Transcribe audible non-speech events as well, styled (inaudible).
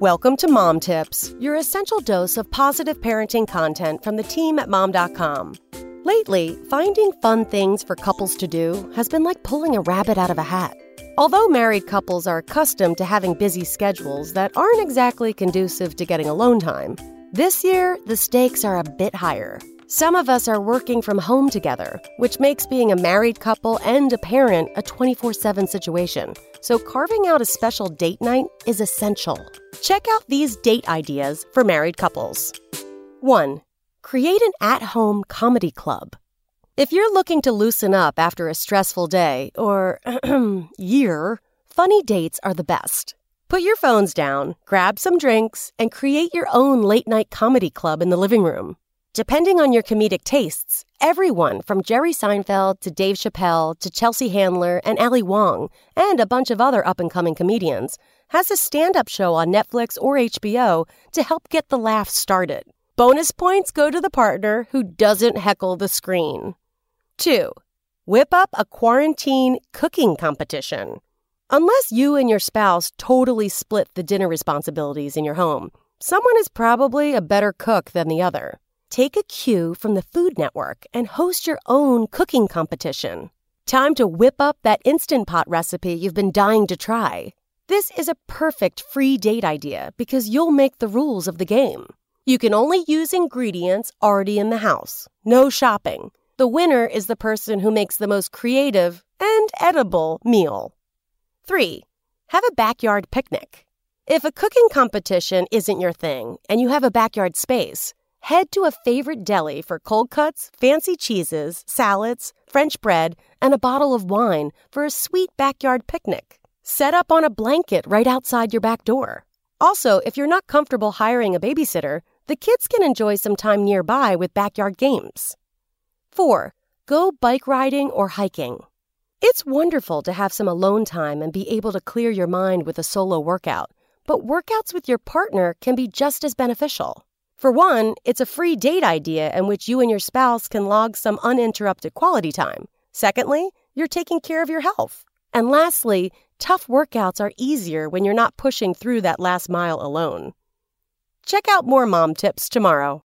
Welcome to Mom Tips, your essential dose of positive parenting content from the team at mom.com. Lately, finding fun things for couples to do has been like pulling a rabbit out of a hat. Although married couples are accustomed to having busy schedules that aren't exactly conducive to getting alone time, this year the stakes are a bit higher. Some of us are working from home together, which makes being a married couple and a parent a 24 7 situation. So, carving out a special date night is essential. Check out these date ideas for married couples. 1. Create an at home comedy club. If you're looking to loosen up after a stressful day or (clears throat) year, funny dates are the best. Put your phones down, grab some drinks, and create your own late night comedy club in the living room. Depending on your comedic tastes, everyone from Jerry Seinfeld to Dave Chappelle to Chelsea Handler and Ali Wong and a bunch of other up and coming comedians has a stand up show on Netflix or HBO to help get the laugh started. Bonus points go to the partner who doesn't heckle the screen. 2. Whip up a quarantine cooking competition. Unless you and your spouse totally split the dinner responsibilities in your home, someone is probably a better cook than the other. Take a cue from the Food Network and host your own cooking competition. Time to whip up that Instant Pot recipe you've been dying to try. This is a perfect free date idea because you'll make the rules of the game. You can only use ingredients already in the house, no shopping. The winner is the person who makes the most creative and edible meal. 3. Have a backyard picnic. If a cooking competition isn't your thing and you have a backyard space, Head to a favorite deli for cold cuts, fancy cheeses, salads, French bread, and a bottle of wine for a sweet backyard picnic. Set up on a blanket right outside your back door. Also, if you're not comfortable hiring a babysitter, the kids can enjoy some time nearby with backyard games. 4. Go bike riding or hiking. It's wonderful to have some alone time and be able to clear your mind with a solo workout, but workouts with your partner can be just as beneficial. For one, it's a free date idea in which you and your spouse can log some uninterrupted quality time. Secondly, you're taking care of your health. And lastly, tough workouts are easier when you're not pushing through that last mile alone. Check out more mom tips tomorrow.